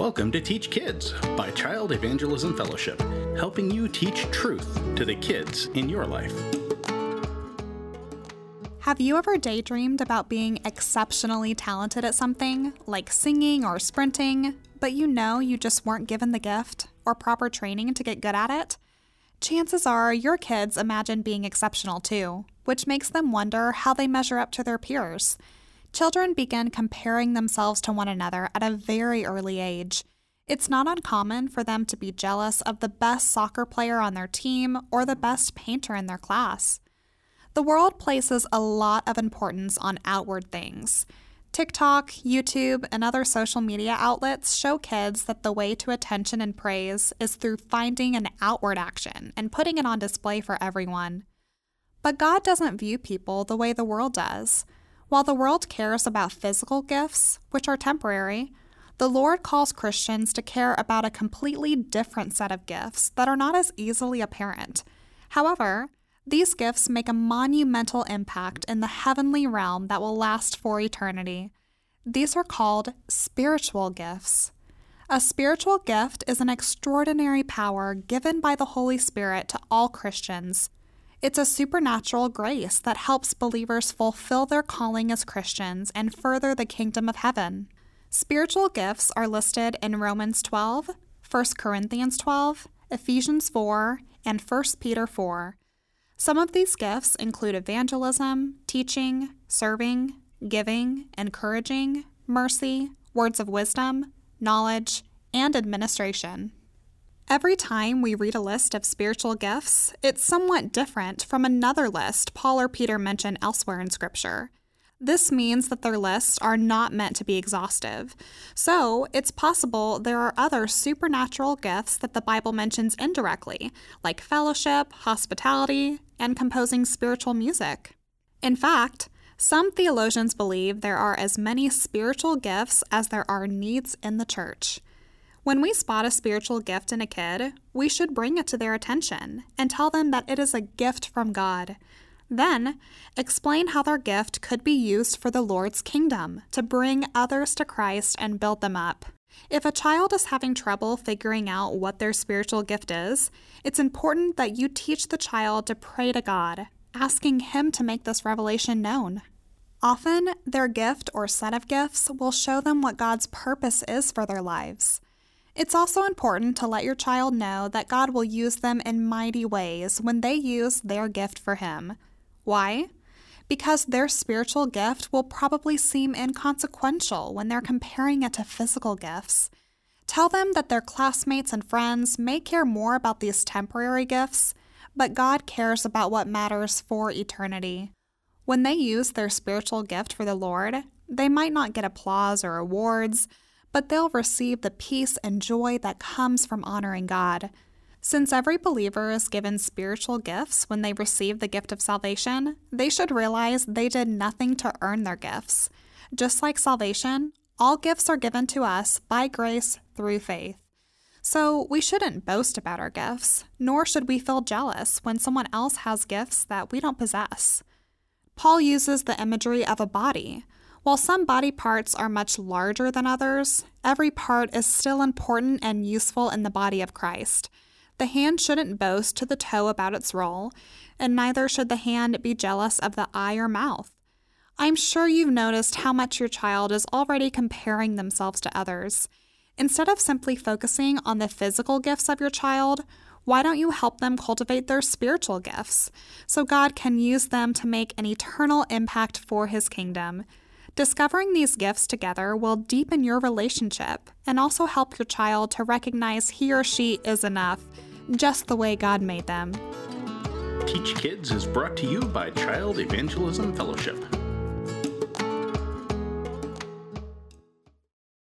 Welcome to Teach Kids by Child Evangelism Fellowship, helping you teach truth to the kids in your life. Have you ever daydreamed about being exceptionally talented at something, like singing or sprinting, but you know you just weren't given the gift or proper training to get good at it? Chances are your kids imagine being exceptional too, which makes them wonder how they measure up to their peers. Children begin comparing themselves to one another at a very early age. It's not uncommon for them to be jealous of the best soccer player on their team or the best painter in their class. The world places a lot of importance on outward things. TikTok, YouTube, and other social media outlets show kids that the way to attention and praise is through finding an outward action and putting it on display for everyone. But God doesn't view people the way the world does. While the world cares about physical gifts, which are temporary, the Lord calls Christians to care about a completely different set of gifts that are not as easily apparent. However, these gifts make a monumental impact in the heavenly realm that will last for eternity. These are called spiritual gifts. A spiritual gift is an extraordinary power given by the Holy Spirit to all Christians it's a supernatural grace that helps believers fulfill their calling as Christians and further the kingdom of heaven. Spiritual gifts are listed in Romans 12, 1 Corinthians 12, Ephesians 4, and 1 Peter 4. Some of these gifts include evangelism, teaching, serving, giving, encouraging, mercy, words of wisdom, knowledge, and administration. Every time we read a list of spiritual gifts, it's somewhat different from another list Paul or Peter mention elsewhere in Scripture. This means that their lists are not meant to be exhaustive. So, it's possible there are other supernatural gifts that the Bible mentions indirectly, like fellowship, hospitality, and composing spiritual music. In fact, some theologians believe there are as many spiritual gifts as there are needs in the church. When we spot a spiritual gift in a kid, we should bring it to their attention and tell them that it is a gift from God. Then, explain how their gift could be used for the Lord's kingdom to bring others to Christ and build them up. If a child is having trouble figuring out what their spiritual gift is, it's important that you teach the child to pray to God, asking Him to make this revelation known. Often, their gift or set of gifts will show them what God's purpose is for their lives. It's also important to let your child know that God will use them in mighty ways when they use their gift for Him. Why? Because their spiritual gift will probably seem inconsequential when they're comparing it to physical gifts. Tell them that their classmates and friends may care more about these temporary gifts, but God cares about what matters for eternity. When they use their spiritual gift for the Lord, they might not get applause or awards but they'll receive the peace and joy that comes from honoring God. Since every believer is given spiritual gifts when they receive the gift of salvation, they should realize they did nothing to earn their gifts. Just like salvation, all gifts are given to us by grace through faith. So we shouldn't boast about our gifts, nor should we feel jealous when someone else has gifts that we don't possess. Paul uses the imagery of a body. While some body parts are much larger than others, every part is still important and useful in the body of Christ. The hand shouldn't boast to the toe about its role, and neither should the hand be jealous of the eye or mouth. I'm sure you've noticed how much your child is already comparing themselves to others. Instead of simply focusing on the physical gifts of your child, why don't you help them cultivate their spiritual gifts so God can use them to make an eternal impact for His kingdom? Discovering these gifts together will deepen your relationship and also help your child to recognize he or she is enough, just the way God made them. Teach Kids is brought to you by Child Evangelism Fellowship.